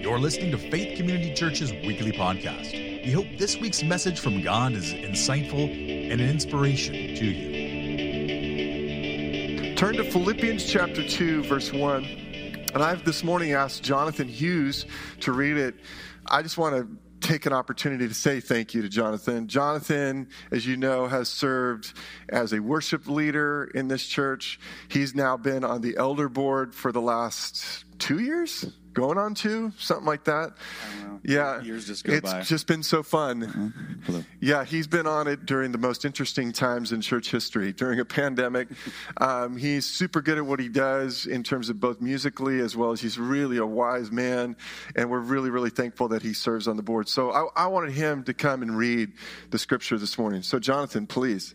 You're listening to Faith Community Church's weekly podcast. We hope this week's message from God is insightful and an inspiration to you. Turn to Philippians chapter 2, verse 1. And I've this morning asked Jonathan Hughes to read it. I just want to take an opportunity to say thank you to Jonathan. Jonathan, as you know, has served as a worship leader in this church. He's now been on the elder board for the last two years, going on two, something like that. Yeah, years just go it's by. just been so fun. Hello. Yeah, he's been on it during the most interesting times in church history, during a pandemic. Um, he's super good at what he does in terms of both musically as well as he's really a wise man, and we're really, really thankful that he serves on the board. So I, I wanted him to come and read the scripture this morning. So, Jonathan, please.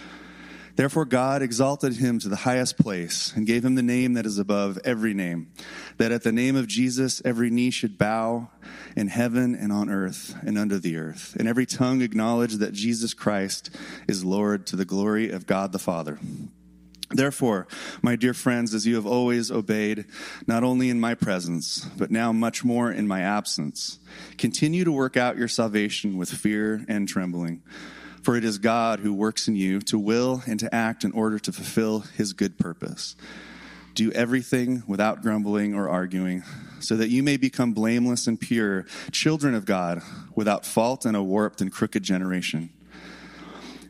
Therefore, God exalted him to the highest place and gave him the name that is above every name, that at the name of Jesus every knee should bow in heaven and on earth and under the earth, and every tongue acknowledge that Jesus Christ is Lord to the glory of God the Father. Therefore, my dear friends, as you have always obeyed, not only in my presence, but now much more in my absence, continue to work out your salvation with fear and trembling. For it is God who works in you to will and to act in order to fulfill his good purpose. Do everything without grumbling or arguing, so that you may become blameless and pure, children of God, without fault in a warped and crooked generation.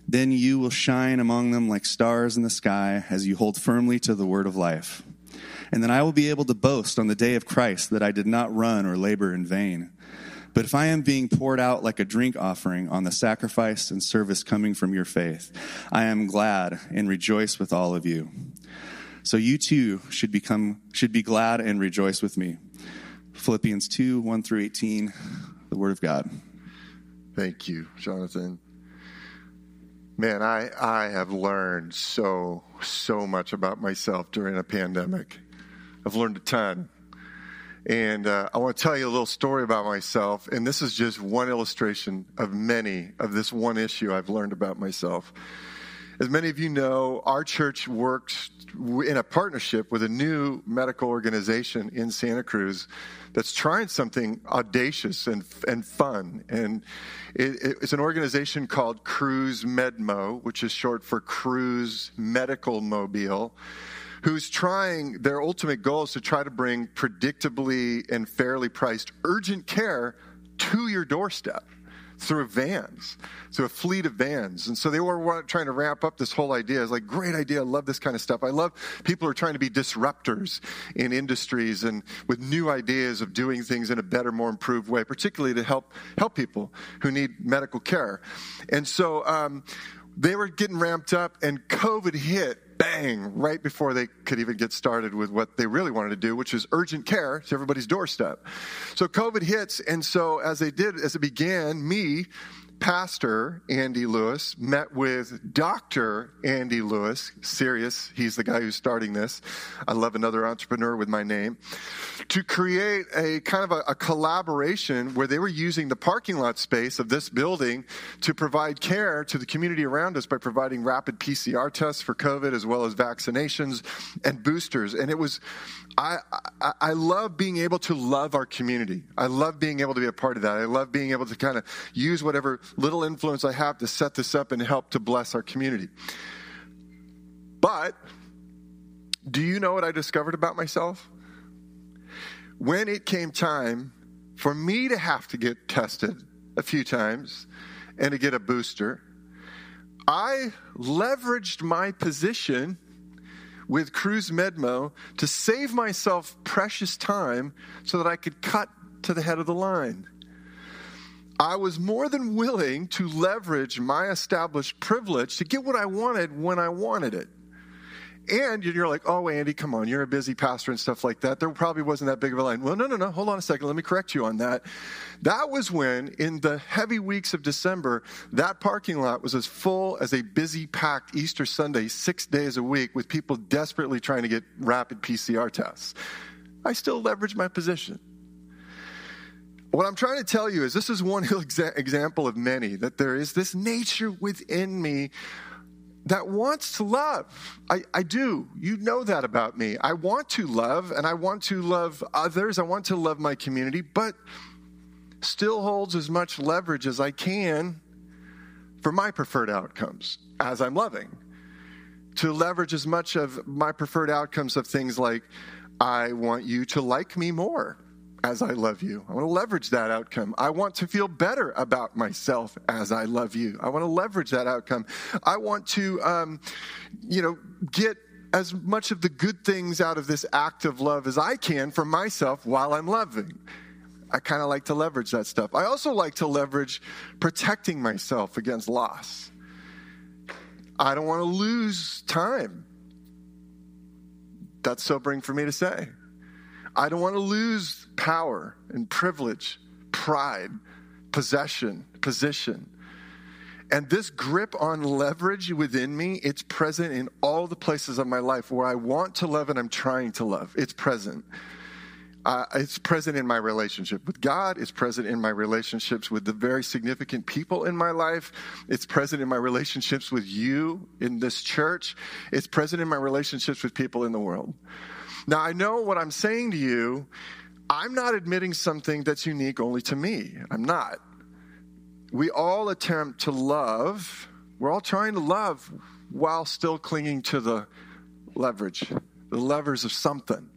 Then you will shine among them like stars in the sky as you hold firmly to the word of life. And then I will be able to boast on the day of Christ that I did not run or labor in vain. But if I am being poured out like a drink offering on the sacrifice and service coming from your faith, I am glad and rejoice with all of you. So you too should become should be glad and rejoice with me. Philippians 2, 1 through 18, the word of God. Thank you, Jonathan. Man, I, I have learned so, so much about myself during a pandemic. I've learned a ton. And uh, I want to tell you a little story about myself. And this is just one illustration of many of this one issue I've learned about myself. As many of you know, our church works in a partnership with a new medical organization in Santa Cruz that's trying something audacious and, and fun. And it, it's an organization called Cruz Medmo, which is short for Cruz Medical Mobile who's trying, their ultimate goal is to try to bring predictably and fairly priced urgent care to your doorstep through vans, through a fleet of vans. And so they were trying to ramp up this whole idea. It's like, great idea. I love this kind of stuff. I love people who are trying to be disruptors in industries and with new ideas of doing things in a better, more improved way, particularly to help, help people who need medical care. And so, um, they were getting ramped up and COVID hit bang, right before they could even get started with what they really wanted to do, which is urgent care to everybody's doorstep. So COVID hits, and so as they did, as it began, me, Pastor Andy Lewis met with Dr. Andy Lewis, serious, he's the guy who's starting this. I love another entrepreneur with my name, to create a kind of a, a, collaboration where they were using the parking lot space of this building to provide care to the community around us by providing rapid PCR tests for COVID as well as vaccinations and boosters. And it was, I, I, I love being able to love our community. I love being able to be a part of that. I love being able to kind of use whatever little influence I have to set this up and help to bless our community. But Do you know what I discovered about myself? When it came time for me to have to get tested a few times and to get a booster, I leveraged my position with Cruz Medmo to save myself precious time so that I could cut to the head of the line. I was more than willing to leverage my established privilege to get what I wanted when I wanted it. And you're like, oh, Andy, come on, you're a busy pastor and stuff like that. There probably wasn't that big of a line. Well, no, no, no, hold on a second. Let me correct you on that. That was when, in the heavy weeks of December, that parking lot was as full as a busy, packed Easter Sunday, six days a week, with people desperately trying to get rapid PCR tests. I still leverage my position. What I'm trying to tell you is this is one example of many that there is this nature within me that wants to love. I, I do. You know that about me. I want to love and I want to love others. I want to love my community, but still holds as much leverage as I can for my preferred outcomes as I'm loving. To leverage as much of my preferred outcomes of things like, I want you to like me more as I love you. I want to leverage that outcome. I want to feel better about myself as I love you. I want to leverage that outcome. I want to, um, you know, get as much of the good things out of this act of love as I can for myself while I'm loving. I kind of like to leverage that stuff. I also like to leverage protecting myself against loss. I don't want to lose time. That's sobering for me to say. I don't want to lose power and privilege, pride, possession, position. And this grip on leverage within me, it's present in all the places of my life where I want to love and I'm trying to love. It's present. Uh, it's present in my relationship with God. It's present in my relationships with the very significant people in my life. It's present in my relationships with you in this church. It's present in my relationships with people in the world. Now, I know what I'm saying to you. I'm not admitting something that's unique only to me. I'm not. We all attempt to love. We're all trying to love while still clinging to the leverage, the levers of something.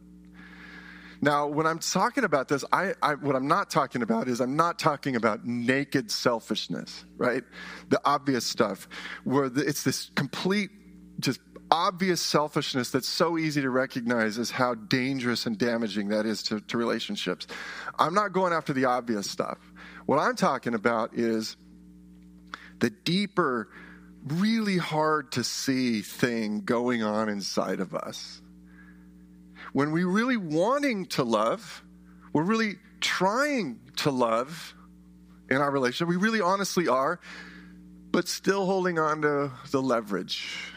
Now, when I'm talking about this, I, I, what I'm not talking about is I'm not talking about naked selfishness, right? The obvious stuff, where the, it's this complete, just obvious selfishness that's so easy to recognize is how dangerous and damaging that is to, to relationships. I'm not going after the obvious stuff. What I'm talking about is the deeper, really hard to see thing going on inside of us. When we really wanting to love, we're really trying to love in our relationship, we really honestly are, but still holding on to the leverage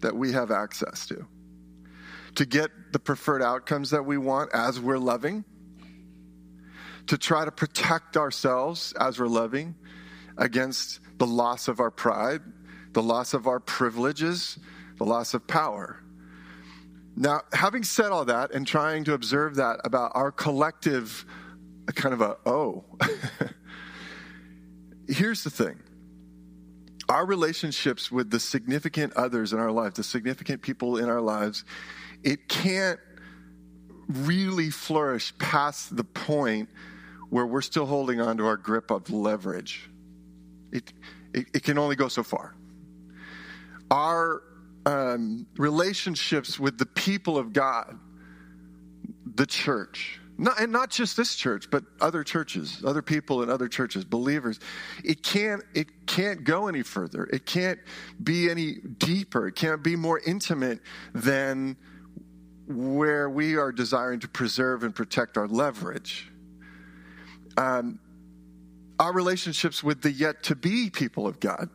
that we have access to. To get the preferred outcomes that we want as we're loving, to try to protect ourselves as we're loving against the loss of our pride, the loss of our privileges, the loss of power. Now, having said all that and trying to observe that about our collective kind of a oh, here's the thing our relationships with the significant others in our lives, the significant people in our lives, it can't really flourish past the point where we're still holding on to our grip of leverage. It, it, it can only go so far. Our um, relationships with the people of God, the church, not, and not just this church, but other churches, other people in other churches, believers. It can't, it can't go any further. It can't be any deeper. It can't be more intimate than where we are desiring to preserve and protect our leverage. Um, our relationships with the yet to be people of God.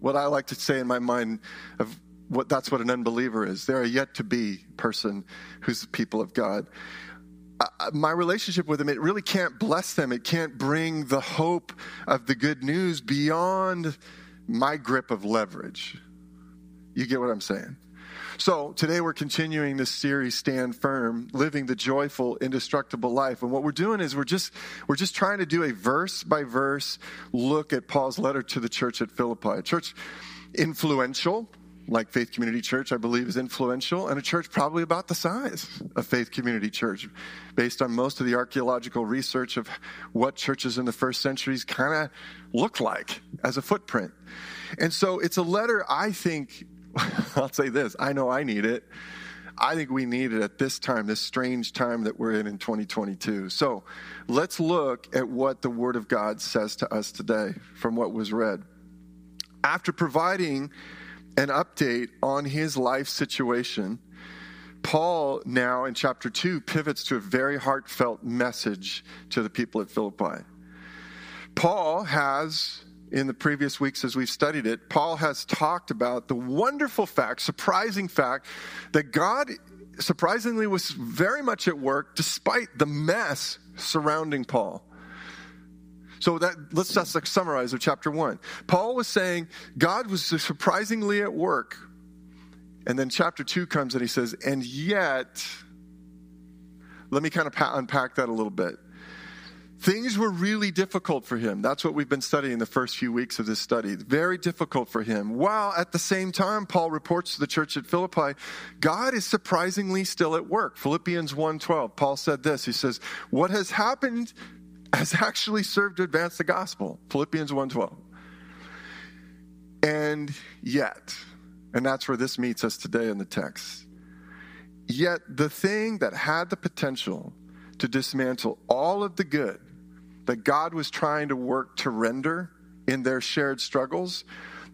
What I like to say in my mind of what that's what an unbeliever is. They're a yet to be person who's the people of God my relationship with them, it really can't bless them. It can't bring the hope of the good news beyond my grip of leverage. You get what I'm saying? So today we're continuing this series, Stand Firm, Living the Joyful, Indestructible Life. And what we're doing is we're just, we're just trying to do a verse by verse look at Paul's letter to the church at Philippi. A church influential, like Faith Community Church, I believe, is influential, and a church probably about the size of Faith Community Church, based on most of the archaeological research of what churches in the first centuries kind of look like as a footprint. And so it's a letter I think, I'll say this, I know I need it. I think we need it at this time, this strange time that we're in in 2022. So let's look at what the Word of God says to us today from what was read. After providing an update on his life situation, Paul now in chapter 2 pivots to a very heartfelt message to the people at Philippi. Paul has, in the previous weeks as we've studied it, Paul has talked about the wonderful fact, surprising fact, that God surprisingly was very much at work despite the mess surrounding Paul. So that let's just like summarize of chapter one. Paul was saying God was surprisingly at work. And then chapter two comes and he says, and yet, let me kind of unpack that a little bit. Things were really difficult for him. That's what we've been studying the first few weeks of this study. Very difficult for him. While at the same time, Paul reports to the church at Philippi, God is surprisingly still at work. Philippians 1:12. Paul said this. He says, "What has happened has actually served to advance the gospel. Philippians 1:12. And yet, and that's where this meets us today in the text. Yet the thing that had the potential to dismantle all of the good that God was trying to work to render in their shared struggles,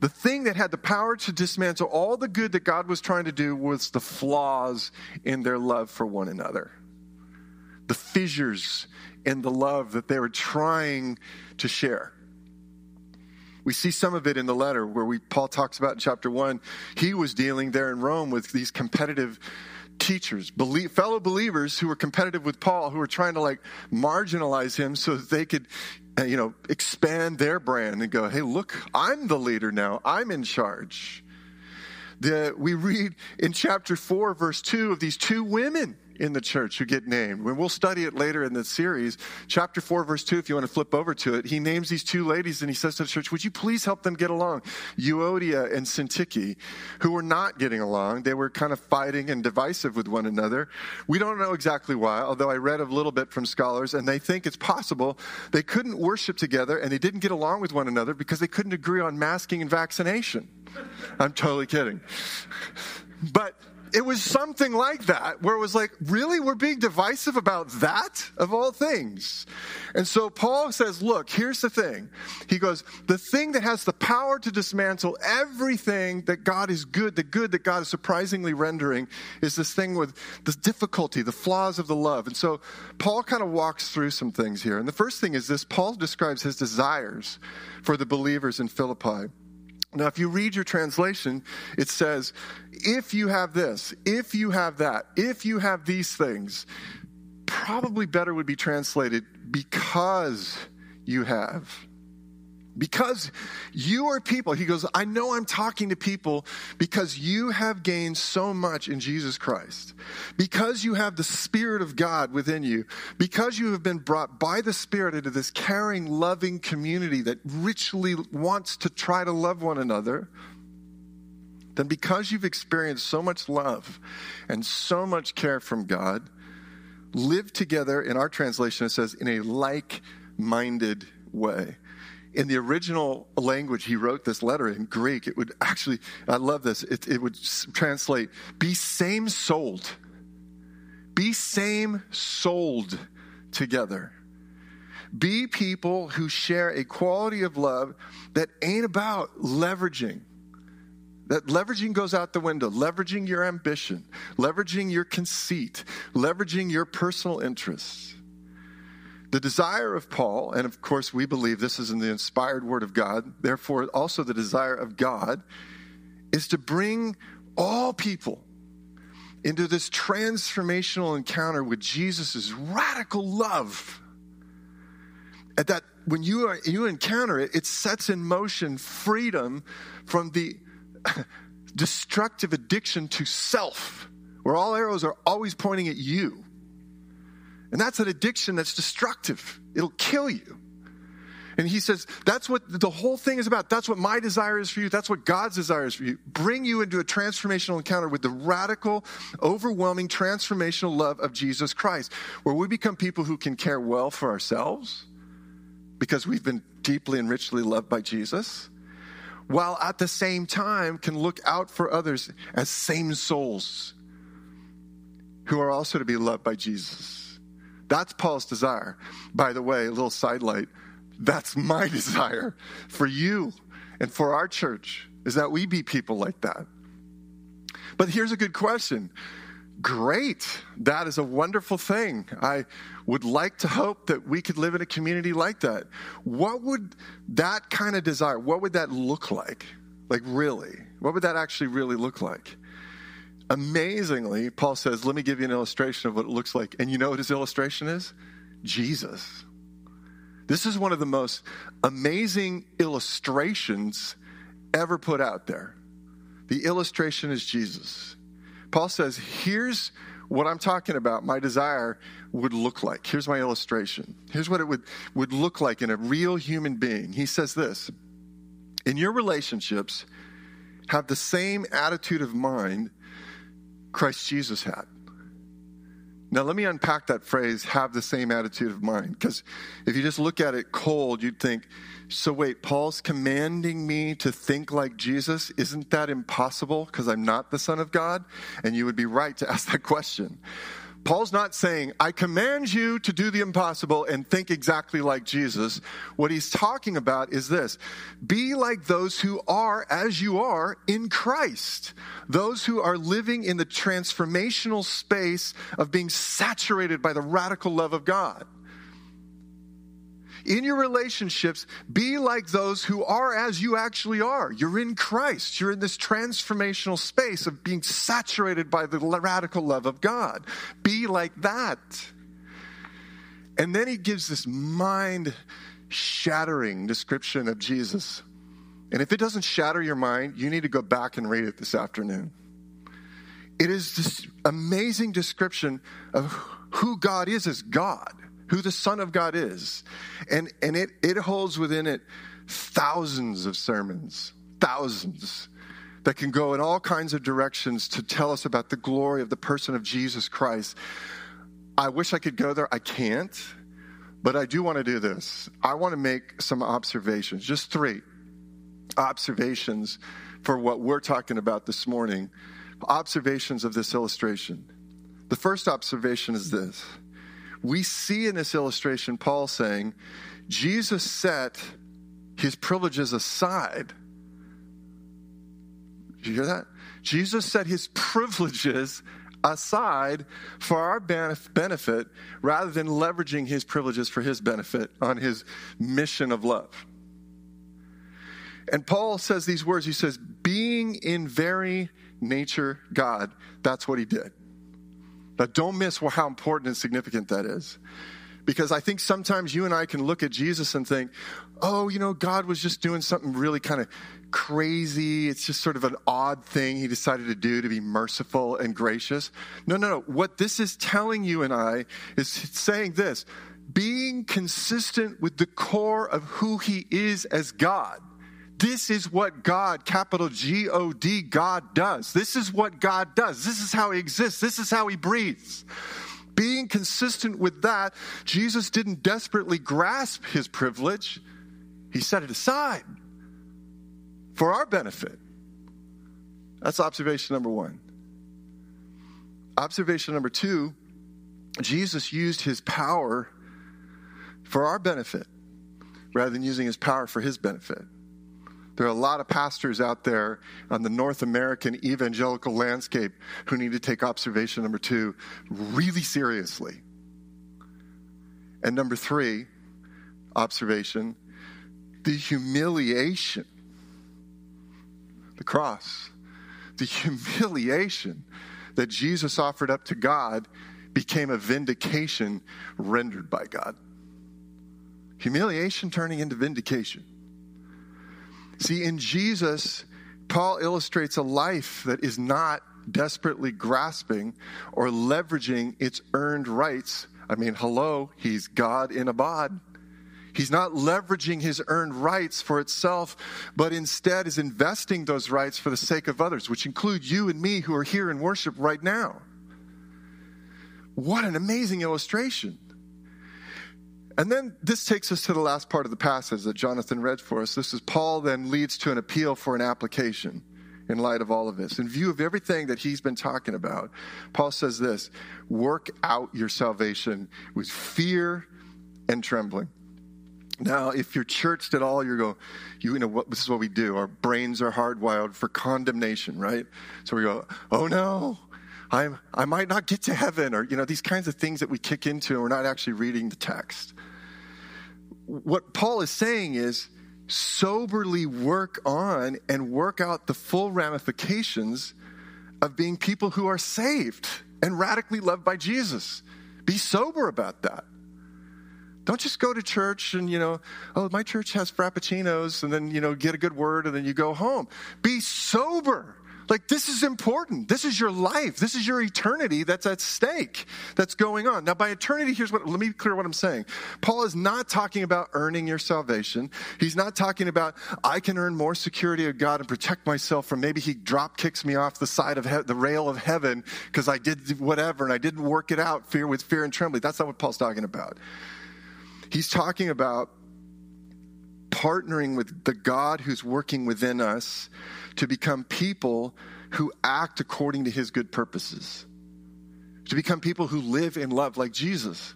the thing that had the power to dismantle all the good that God was trying to do was the flaws in their love for one another. The fissures in the love that they were trying to share. We see some of it in the letter where we, Paul talks about in chapter one. He was dealing there in Rome with these competitive teachers, fellow believers who were competitive with Paul, who were trying to like marginalize him so that they could, uh, you know, expand their brand and go, hey, look, I'm the leader now. I'm in charge. The, we read in chapter 4, verse 2 of these two women in the church who get named. When we'll study it later in the series, chapter 4, verse 2, if you want to flip over to it, he names these two ladies and he says to the church, Would you please help them get along? Euodia and Syntyche, who were not getting along. They were kind of fighting and divisive with one another. We don't know exactly why, although I read a little bit from scholars, and they think it's possible they couldn't worship together and they didn't get along with one another because they couldn't agree on masking and vaccination. I'm totally kidding. But it was something like that, where it was like, really? We're being divisive about that, of all things. And so Paul says, look, here's the thing. He goes, the thing that has the power to dismantle everything that God is good, the good that God is surprisingly rendering, is this thing with the difficulty, the flaws of the love. And so Paul kind of walks through some things here. And the first thing is this Paul describes his desires for the believers in Philippi. Now, if you read your translation, it says, if you have this, if you have that, if you have these things, probably better would be translated because you have. Because you are people, he goes, I know I'm talking to people because you have gained so much in Jesus Christ. Because you have the Spirit of God within you. Because you have been brought by the Spirit into this caring, loving community that richly wants to try to love one another. Then, because you've experienced so much love and so much care from God, live together, in our translation, it says, in a like minded way in the original language he wrote this letter in Greek, it would actually, I love this, it, it would translate, be same souled. Be same souled together. Be people who share a quality of love that ain't about leveraging. That leveraging goes out the window, leveraging your ambition, leveraging your conceit, leveraging your personal interests. The desire of Paul, and of course we believe this is in the inspired word of God, therefore also the desire of God, is to bring all people into this transformational encounter with Jesus' radical love. At that when you, are, you encounter it, it sets in motion freedom from the destructive addiction to self, where all arrows are always pointing at you. And that's an addiction that's destructive. It'll kill you. And he says, that's what the whole thing is about. That's what my desire is for you. That's what God's desire is for you. Bring you into a transformational encounter with the radical, overwhelming, transformational love of Jesus Christ, where we become people who can care well for ourselves because we've been deeply and richly loved by Jesus, while at the same time can look out for others as same souls who are also to be loved by Jesus. That's Paul's desire. By the way, a little sidelight that's my desire for you and for our church is that we be people like that. But here's a good question. Great. That is a wonderful thing. I would like to hope that we could live in a community like that. What would that kind of desire, what would that look like? Like, really? What would that actually really look like? Amazingly, Paul says, Let me give you an illustration of what it looks like. And you know what his illustration is? Jesus. This is one of the most amazing illustrations ever put out there. The illustration is Jesus. Paul says, Here's what I'm talking about, my desire would look like. Here's my illustration. Here's what it would, would look like in a real human being. He says this In your relationships, have the same attitude of mind Christ Jesus had. Now, let me unpack that phrase, have the same attitude of mind. Because if you just look at it cold, you'd think, so wait, Paul's commanding me to think like Jesus? Isn't that impossible because I'm not the Son of God? And you would be right to ask that question. Paul's not saying, I command you to do the impossible and think exactly like Jesus. What he's talking about is this. Be like those who are as you are in Christ, those who are living in the transformational space of being saturated by the radical love of God in your relationships, be like those who are as you actually are. You're in Christ. You're in this transformational space of being saturated by the radical love of God. Be like that. And then he gives this mind shattering description of Jesus. And if it doesn't shatter your mind, you need to go back and read it this afternoon. It is this amazing description of who God is as God who the Son of God is. And, and it, it holds within it thousands of sermons, thousands that can go in all kinds of directions to tell us about the glory of the person of Jesus Christ. I wish I could go there. I can't, but I do want to do this. I want to make some observations, just three observations for what we're talking about this morning. Observations of this illustration. The first observation is this we see in this illustration Paul saying, Jesus set his privileges aside. Did you hear that? Jesus set his privileges aside for our benefit rather than leveraging his privileges for his benefit on his mission of love. And Paul says these words he says, being in very nature God, that's what he did. Now, don't miss how important and significant that is. Because I think sometimes you and I can look at Jesus and think, oh, you know, God was just doing something really kind of crazy. It's just sort of an odd thing he decided to do to be merciful and gracious. No, no, no. What this is telling you and I is saying this being consistent with the core of who he is as God. This is what God, capital G O D, God does. This is what God does. This is how He exists. This is how He breathes. Being consistent with that, Jesus didn't desperately grasp His privilege, He set it aside for our benefit. That's observation number one. Observation number two Jesus used His power for our benefit rather than using His power for His benefit. There are a lot of pastors out there on the North American evangelical landscape who need to take observation number two really seriously. And number three, observation, the humiliation, the cross, the humiliation that Jesus offered up to God became a vindication rendered by God. Humiliation turning into vindication. See, in Jesus, Paul illustrates a life that is not desperately grasping or leveraging its earned rights. I mean, hello, he's God in a bod. He's not leveraging his earned rights for itself, but instead is investing those rights for the sake of others, which include you and me who are here in worship right now. What an amazing illustration. And then this takes us to the last part of the passage that Jonathan read for us. This is Paul then leads to an appeal for an application in light of all of this. In view of everything that he's been talking about, Paul says this work out your salvation with fear and trembling. Now, if you're churched at all, you're going, you know, what, this is what we do. Our brains are hardwired for condemnation, right? So we go, oh no, I, I might not get to heaven, or, you know, these kinds of things that we kick into and we're not actually reading the text. What Paul is saying is soberly work on and work out the full ramifications of being people who are saved and radically loved by Jesus. Be sober about that. Don't just go to church and, you know, oh, my church has frappuccinos and then, you know, get a good word and then you go home. Be sober. Like, this is important. This is your life. This is your eternity that's at stake, that's going on. Now, by eternity, here's what, let me clear what I'm saying. Paul is not talking about earning your salvation. He's not talking about, I can earn more security of God and protect myself from maybe he drop kicks me off the side of he- the rail of heaven because I did whatever and I didn't work it out fear with fear and trembling. That's not what Paul's talking about. He's talking about partnering with the God who's working within us to become people who act according to his good purposes, to become people who live in love like Jesus.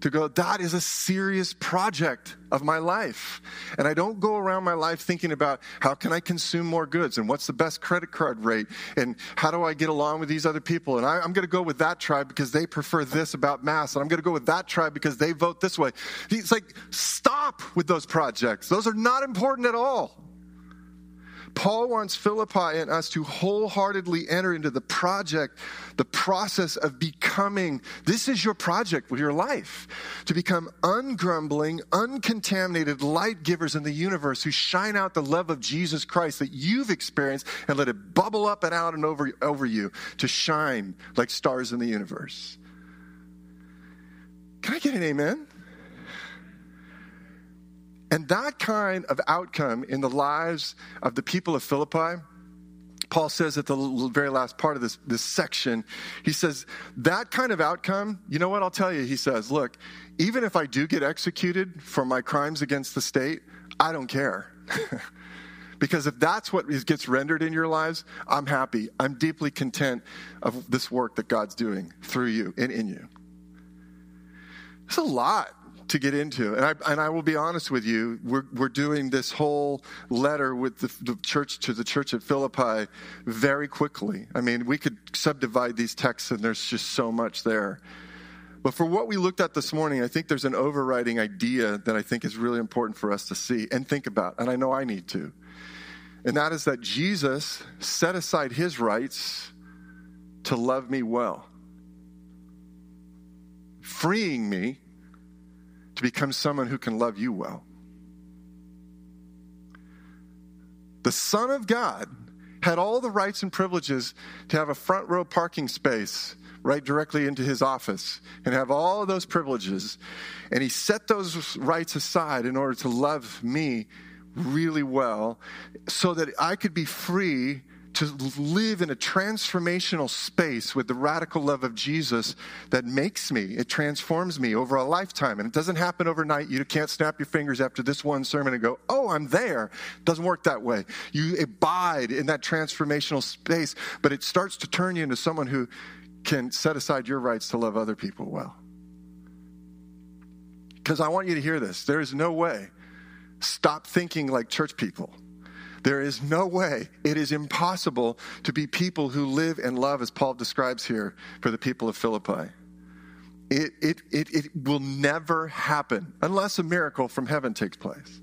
To go, that is a serious project of my life. And I don't go around my life thinking about how can I consume more goods and what's the best credit card rate and how do I get along with these other people. And I, am going to go with that tribe because they prefer this about mass. And I'm going to go with that tribe because they vote this way. It's like, stop with those projects. Those are not important at all. Paul wants Philippi and us to wholeheartedly enter into the project, the process of becoming, this is your project with your life, to become ungrumbling, uncontaminated light givers in the universe who shine out the love of Jesus Christ that you've experienced and let it bubble up and out and over, over you to shine like stars in the universe. Can I get an amen? And that kind of outcome in the lives of the people of Philippi, Paul says at the very last part of this, this section, he says, that kind of outcome, you know what I'll tell you? He says, look, even if I do get executed for my crimes against the state, I don't care. because if that's what gets rendered in your lives, I'm happy. I'm deeply content of this work that God's doing through you and in you. It's a lot to get into. And I, and I will be honest with you, we're, we're doing this whole letter with the, the church to the church at Philippi very quickly. I mean, we could subdivide these texts and there's just so much there. But for what we looked at this morning, I think there's an overriding idea that I think is really important for us to see and think about. And I know I need to. And that is that Jesus set aside his rights to love me well, freeing me to become someone who can love you well. The Son of God had all the rights and privileges to have a front row parking space right directly into his office and have all of those privileges. And he set those rights aside in order to love me really well so that I could be free to live in a transformational space with the radical love of Jesus that makes me, it transforms me over a lifetime. And it doesn't happen overnight. You can't snap your fingers after this one sermon and go, oh, I'm there. It doesn't work that way. You abide in that transformational space, but it starts to turn you into someone who can set aside your rights to love other people well. Because I want you to hear this. There is no way. Stop thinking like church people. There is no way, it is impossible to be people who live and love as Paul describes here for the people of Philippi. It, it, it, it will never happen unless a miracle from heaven takes place.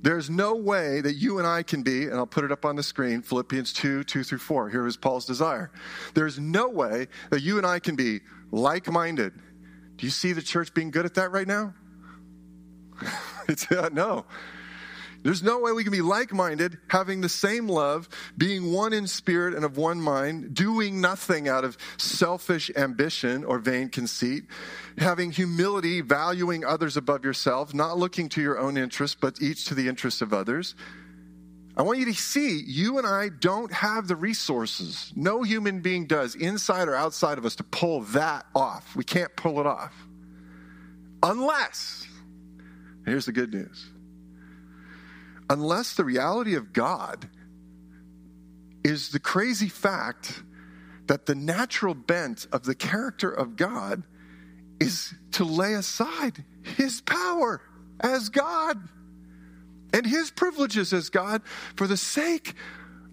There's no way that you and I can be, and I'll put it up on the screen Philippians 2 2 through 4. Here is Paul's desire. There's no way that you and I can be like minded. Do you see the church being good at that right now? it's, uh, no. There's no way we can be like minded, having the same love, being one in spirit and of one mind, doing nothing out of selfish ambition or vain conceit, having humility, valuing others above yourself, not looking to your own interests, but each to the interests of others. I want you to see you and I don't have the resources. No human being does, inside or outside of us, to pull that off. We can't pull it off. Unless, here's the good news unless the reality of God is the crazy fact that the natural bent of the character of God is to lay aside his power as God and his privileges as God for the sake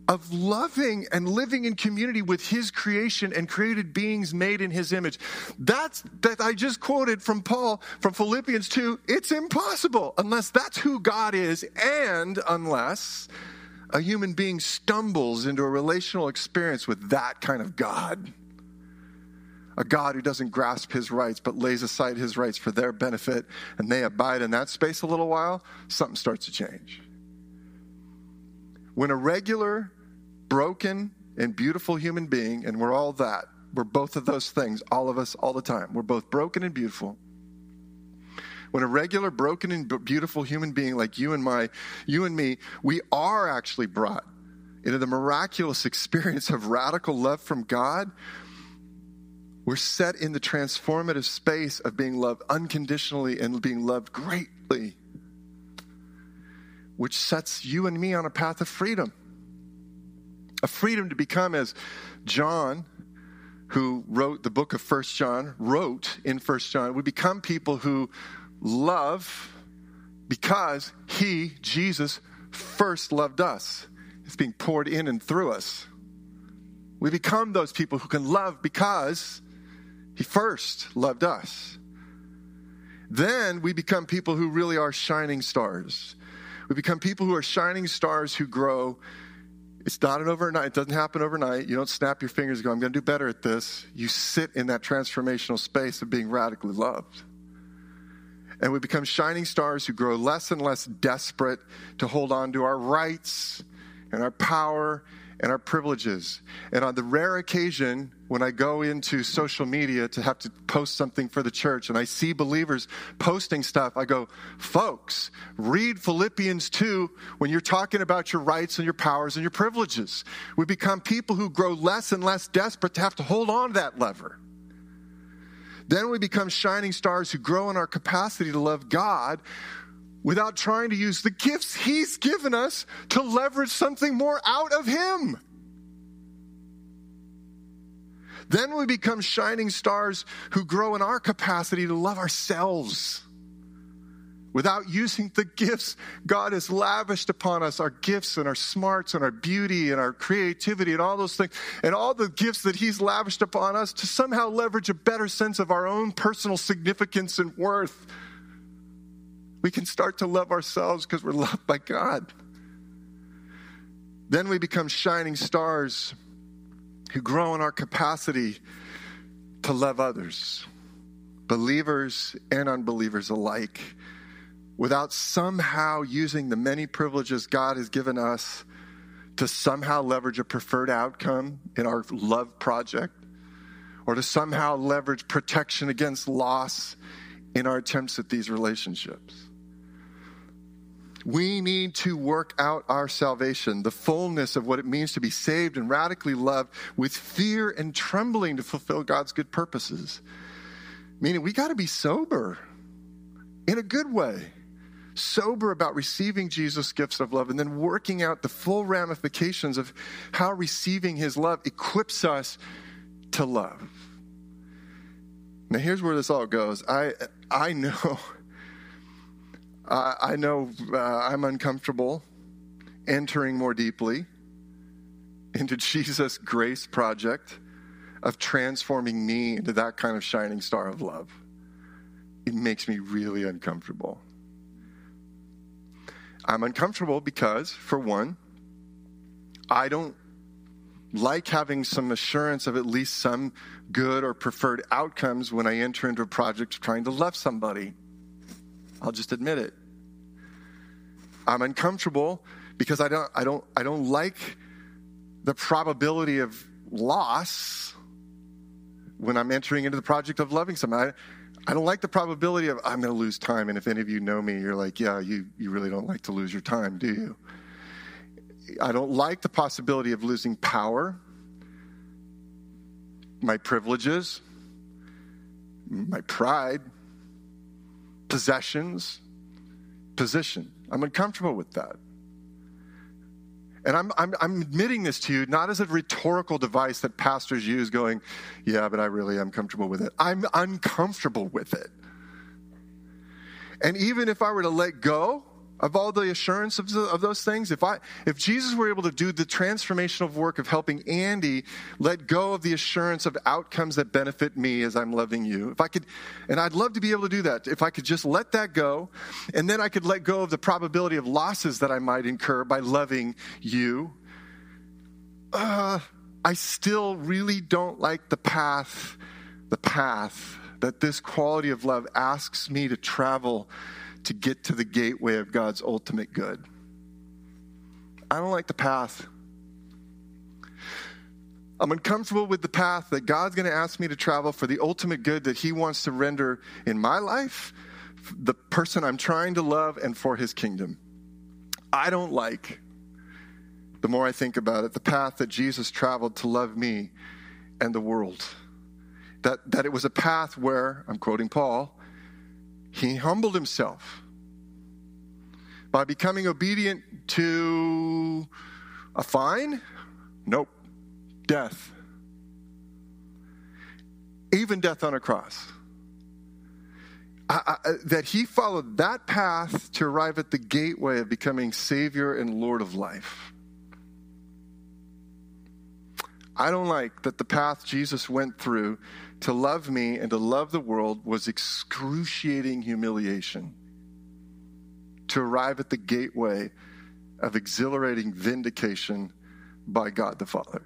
of loving and living in community with his creation and created beings made in his image. That's that I just quoted from Paul from Philippians 2. It's impossible unless that's who God is and unless a human being stumbles into a relational experience with that kind of God. A God who doesn't grasp his rights but lays aside his rights for their benefit and they abide in that space a little while, something starts to change. When a regular broken and beautiful human being, and we're all that. We're both of those things, all of us, all the time. We're both broken and beautiful. When a regular, broken and beautiful human being like you and my, you and me, we are actually brought into the miraculous experience of radical love from God. We're set in the transformative space of being loved unconditionally and being loved greatly, which sets you and me on a path of freedom a freedom to become as John who wrote the book of First John wrote in First John we become people who love because he Jesus first loved us. It's being poured in and through us. We become those people who can love because he first loved us. Then we become people who really are shining stars. We become people who are shining stars who grow it's not an overnight, it doesn't happen overnight. You don't snap your fingers and go, I'm going to do better at this. You sit in that transformational space of being radically loved. And we become shining stars who grow less and less desperate to hold on to our rights and our power and our privileges. And on the rare occasion when I go into social media to have to post something for the church and I see believers posting stuff, I go, folks, read Philippians 2 when you're talking about your rights and your powers and your privileges. We become people who grow less and less desperate to have to hold on to that lever. Then we become shining stars who grow in our capacity to love God without trying to use the gifts He's given us to leverage something more out of Him. Then we become shining stars who grow in our capacity to love ourselves without using the gifts God has lavished upon us our gifts and our smarts and our beauty and our creativity and all those things, and all the gifts that He's lavished upon us to somehow leverage a better sense of our own personal significance and worth we can start to love ourselves because we're loved by God. Then we become shining stars who grow in our capacity to love others, believers and unbelievers alike, without somehow using the many privileges God has given us to somehow leverage a preferred outcome in our love project or to somehow leverage protection against loss in our attempts at these relationships. We need to work out our salvation, the fullness of what it means to be saved and radically loved with fear and trembling to fulfill God's good purposes. Meaning, we got to be sober in a good way. Sober about receiving Jesus' gifts of love and then working out the full ramifications of how receiving his love equips us to love. Now, here's where this all goes. I, I know uh, I know uh, I'm uncomfortable entering more deeply into Jesus' grace project of transforming me into that kind of shining star of love. It makes me really uncomfortable. I'm uncomfortable because, for one, I don't like having some assurance of at least some good or preferred outcomes when I enter into a project of trying to love somebody. I'll just admit it. I'm uncomfortable because I don't, I don't, I don't like the probability of loss when I'm entering into the project of loving someone. I, I don't like the probability of I'm going to lose time. And if any of you know me, you're like, yeah, you, you really don't like to lose your time, do you? I don't like the possibility of losing power, my privileges, my pride, possessions, position. I'm uncomfortable with that. And I'm, I'm, I'm, admitting this to you not as a rhetorical device that pastors use, going, Yeah, but I really am comfortable with it. I'm uncomfortable with it. And even if I were to let go of all the assurance of, the, of those things if i if jesus were able to do the transformational work of helping andy let go of the assurance of outcomes that benefit me as i'm loving you if i could and i'd love to be able to do that if i could just let that go and then i could let go of the probability of losses that i might incur by loving you uh, i still really don't like the path the path that this quality of love asks me to travel to get to the gateway of God's ultimate good. I don't like the path. I'm uncomfortable with the path that God's going to ask me to travel for the ultimate good that He wants to render in my life, the person I'm trying to love, and for His kingdom. I don't like, the more I think about it, the path that Jesus traveled to love me and the world. That, that it was a path where, I'm quoting Paul, he humbled himself by becoming obedient to a fine? Nope. Death. Even death on a cross. I, I, uh, that he followed that path to arrive at the gateway of becoming Savior and Lord of life. I don't like that the path Jesus went through to love me and to love the world was excruciating humiliation. To arrive at the gateway of exhilarating vindication by God the Father.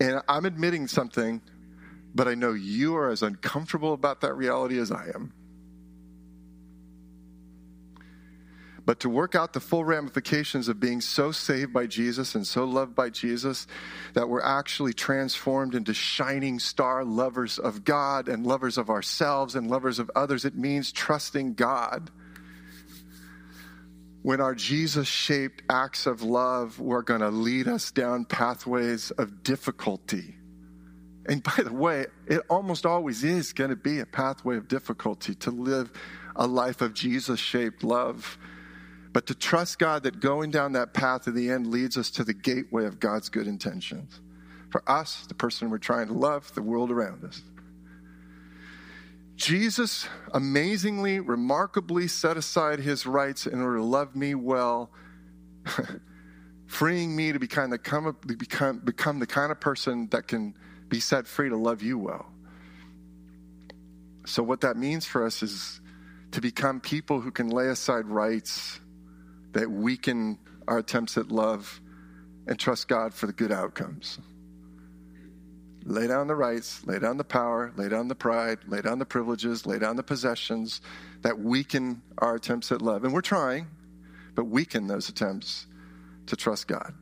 And I'm admitting something, but I know you are as uncomfortable about that reality as I am. But to work out the full ramifications of being so saved by Jesus and so loved by Jesus that we're actually transformed into shining star lovers of God and lovers of ourselves and lovers of others, it means trusting God. When our Jesus shaped acts of love were going to lead us down pathways of difficulty. And by the way, it almost always is going to be a pathway of difficulty to live a life of Jesus shaped love but to trust God that going down that path to the end leads us to the gateway of God's good intentions for us, the person we're trying to love, the world around us. Jesus amazingly, remarkably set aside his rights in order to love me well, freeing me to become the, become, become the kind of person that can be set free to love you well. So, what that means for us is to become people who can lay aside rights that weaken our attempts at love and trust God for the good outcomes. Lay down the rights, lay down the power, lay down the pride, lay down the privileges, lay down the possessions that weaken our attempts at love. And we're trying, but weaken those attempts to trust God.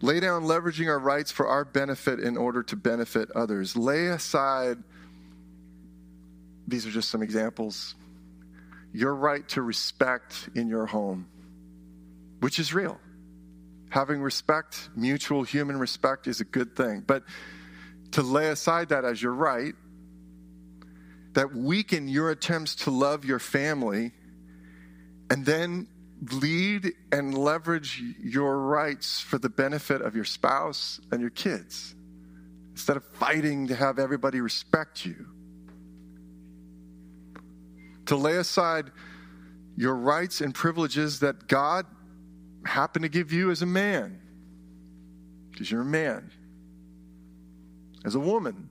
Lay down leveraging our rights for our benefit in order to benefit others. Lay aside, these are just some examples your right to respect in your home, which is real. Having respect, mutual human respect, is a good thing. But to lay aside that as your right, that weaken your attempts to love your family, and then lead and leverage your rights for the benefit of your spouse and your kids instead of fighting to have everybody respect you to lay aside your rights and privileges that God happened to give you as a man, because you're a man, as a woman,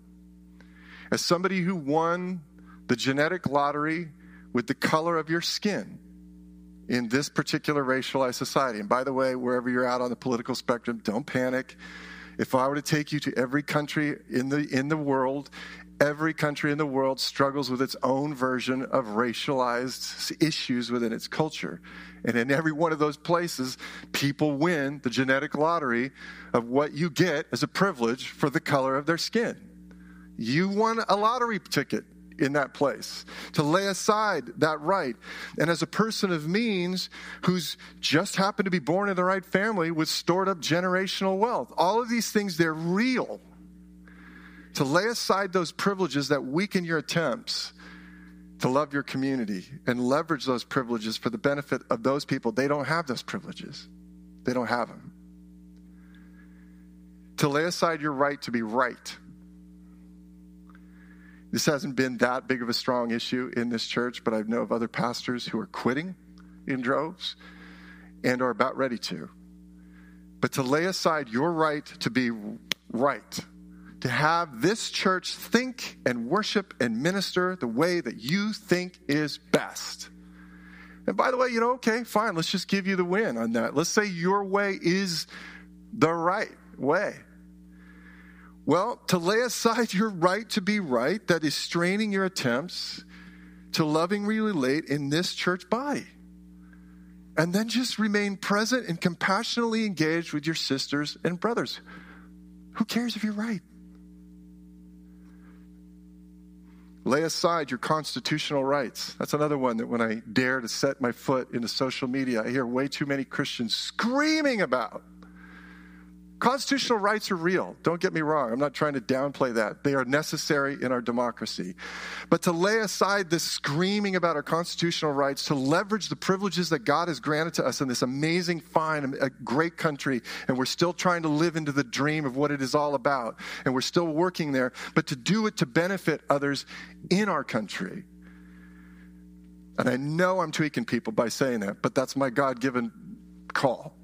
as somebody who won the genetic lottery with the color of your skin in this particular racialized society. And by the way, wherever you're out on the political spectrum, don't panic. If I were to take you to every country in the, in the world, every country in the world struggles with its own version of racialized issues within its culture. And in every one of those places, people win the genetic lottery of what you get as a privilege for the color of their skin. You won a lottery ticket in that place, to lay aside that right. And as a person of means who's just happened to be born in the right family with stored up generational wealth, all of these things, they're real. To lay aside those privileges that weaken your attempts to love your community and leverage those privileges for the benefit of those people. They don't have those privileges, they don't have them. To lay aside your right to be right this hasn't been that big of a strong issue in this church, but I know of other pastors who are quitting in droves and are about ready to. But to lay aside your right to be right, to have this church think and worship and minister the way that you think is best. And by the way, you know, okay, fine, let's just give you the win on that. Let's say your way is the right way. Well, to lay aside your right to be right, that is straining your attempts to lovingly relate in this church body. And then just remain present and compassionately engaged with your sisters and brothers. Who cares if you're right? Lay aside your constitutional rights. That's another one that when I dare to set my foot into social media, I hear way too many Christians screaming about. Constitutional rights are real. Don't get me wrong. I'm not trying to downplay that. They are necessary in our democracy. But to lay aside this screaming about our constitutional rights, to leverage the privileges that God has granted to us in this amazing, fine, a great country, and we're still trying to live into the dream of what it is all about, and we're still working there, but to do it to benefit others in our country. And I know I'm tweaking people by saying that, but that's my God given call.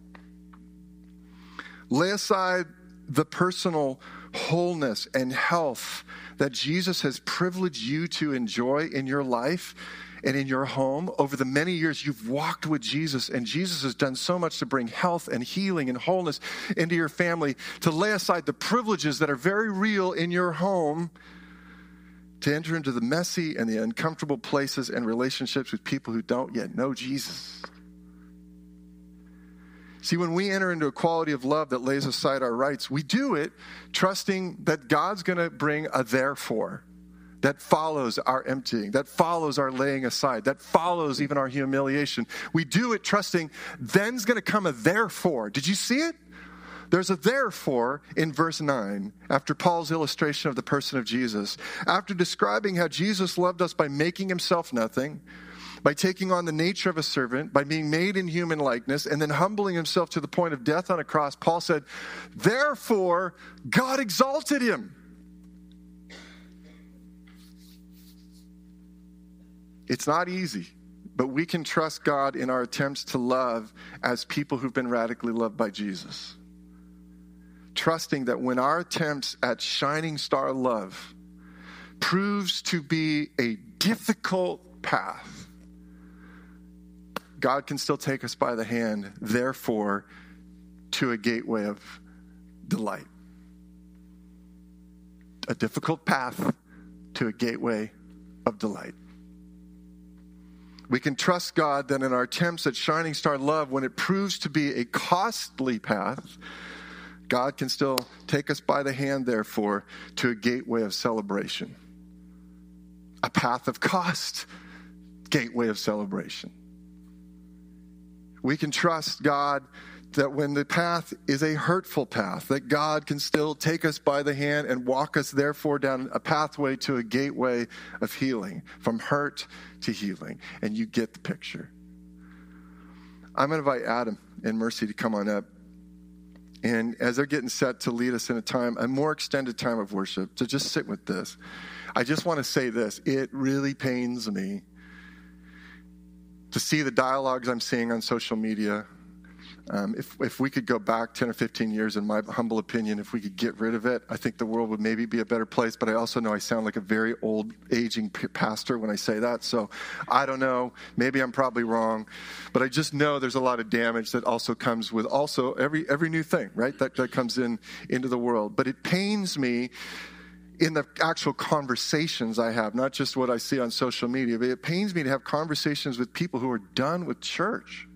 Lay aside the personal wholeness and health that Jesus has privileged you to enjoy in your life and in your home over the many years you've walked with Jesus, and Jesus has done so much to bring health and healing and wholeness into your family, to lay aside the privileges that are very real in your home, to enter into the messy and the uncomfortable places and relationships with people who don't yet know Jesus. See, when we enter into a quality of love that lays aside our rights, we do it trusting that God's going to bring a therefore that follows our emptying, that follows our laying aside, that follows even our humiliation. We do it trusting then's going to come a therefore. Did you see it? There's a therefore in verse 9 after Paul's illustration of the person of Jesus. After describing how Jesus loved us by making himself nothing, by taking on the nature of a servant, by being made in human likeness, and then humbling himself to the point of death on a cross, Paul said, Therefore, God exalted him. It's not easy, but we can trust God in our attempts to love as people who've been radically loved by Jesus. Trusting that when our attempts at shining star love proves to be a difficult path, God can still take us by the hand, therefore, to a gateway of delight. A difficult path to a gateway of delight. We can trust God that in our attempts at shining star love, when it proves to be a costly path, God can still take us by the hand, therefore, to a gateway of celebration. A path of cost, gateway of celebration. We can trust God that when the path is a hurtful path, that God can still take us by the hand and walk us, therefore, down a pathway to a gateway of healing, from hurt to healing. And you get the picture. I'm going to invite Adam and Mercy to come on up. And as they're getting set to lead us in a time, a more extended time of worship, to just sit with this, I just want to say this. It really pains me to see the dialogues I'm seeing on social media Um, if, if we could go back 10 or 15 years, in my humble opinion, if we could get rid of it, I think the world would maybe be a better place. But I also know I sound like a very old, aging pastor when I say that. So I don't know. Maybe I'm probably wrong. But I just know there's a lot of damage that also comes with also every, every new thing, right? That, that comes in into the world. But it pains me in the actual conversations I have, not just what I see on social media, but it pains me to have conversations with people who are done with church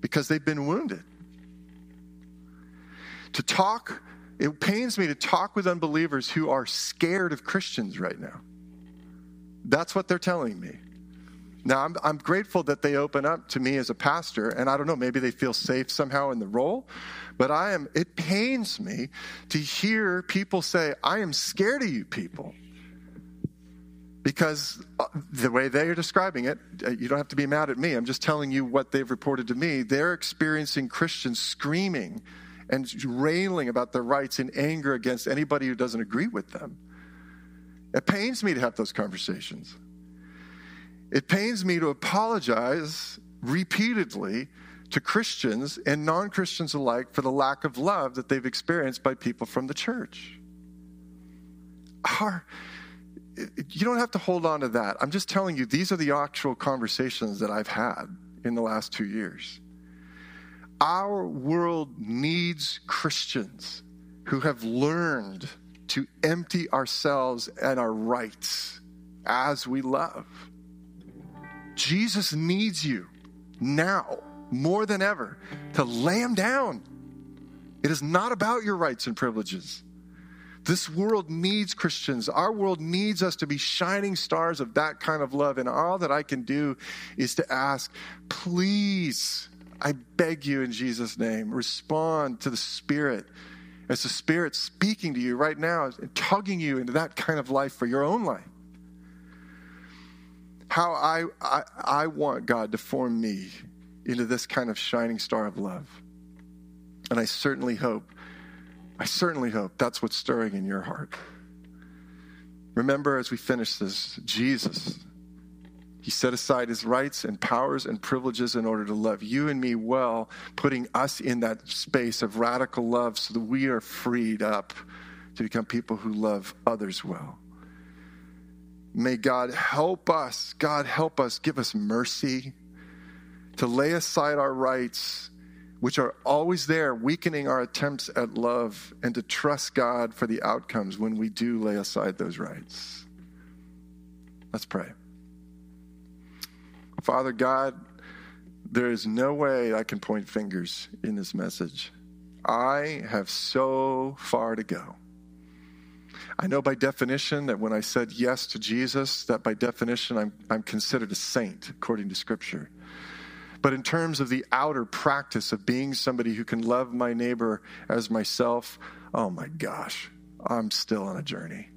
because they've been wounded. To talk, it pains me to talk with unbelievers who are scared of Christians right now. That's what they're telling me. Now, I'm, I'm grateful that they open up to me as a pastor, and I don't know, maybe they feel safe somehow in the role, but I am, it pains me to hear people say, I am scared of you people because uh, the way they are describing it, uh, you don't have to be mad at me. I'm just telling you what they've reported to me. They're experiencing Christians screaming and railing about their rights in anger against anybody who doesn't agree with them. It pains me to have those conversations. It pains me to apologize repeatedly to Christians and non Christians alike for the lack of love that they've experienced by people from the church. Our, you don't have to hold on to that. I'm just telling you, these are the actual conversations that I've had in the last two years. Our world needs Christians who have learned to empty ourselves and our rights as we love. Jesus needs you now more than ever to lay them down. It is not about your rights and privileges. This world needs Christians. Our world needs us to be shining stars of that kind of love. And all that I can do is to ask, please, I beg you in Jesus' name, respond to the Spirit. As the Spirit speaking to you right now and tugging you into that kind of life for your own life. How I, I, I want God to form me into this kind of shining star of love. And I certainly hope I certainly hope that's what's stirring in your heart. Remember as we finish this, Jesus, he set aside his rights and powers and privileges in order to love you and me well, putting us in that space of radical love so that we are freed up to become people who love others well. May God help us, God help us, give us mercy to lay aside our rights which are always there, weakening our attempts at love and to trust God for the outcomes when we do lay aside those rights. Let's pray. Father God, there is no way I can point fingers in this message. I have so far to go. I know by definition that when I said yes to Jesus, that by definition I'm, I'm considered a saint according to Scripture. But in terms of the outer practice of being somebody who can love my neighbor as myself, oh my gosh, I'm still on a journey.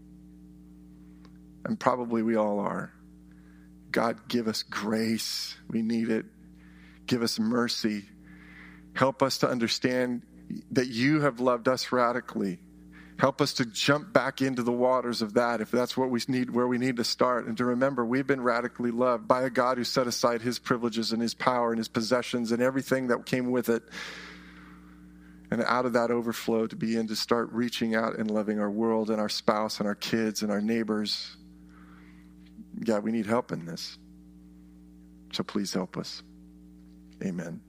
And probably we all are. God, give us grace. We need it. Give us mercy. Help us to understand that you have loved us radically Help us to jump back into the waters of that if that's what we need, where we need to start. And to remember, we've been radically loved by a God who set aside his privileges and his power and his possessions and everything that came with it. And out of that overflow, to begin to start reaching out and loving our world and our spouse and our kids and our neighbors. God, we need help in this. So please help us. Amen.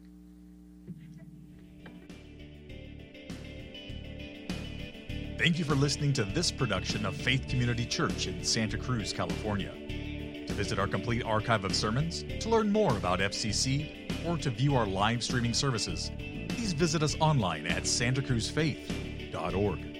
Thank you for listening to this production of Faith Community Church in Santa Cruz, California. To visit our complete archive of sermons, to learn more about FCC, or to view our live streaming services, please visit us online at santacruzfaith.org.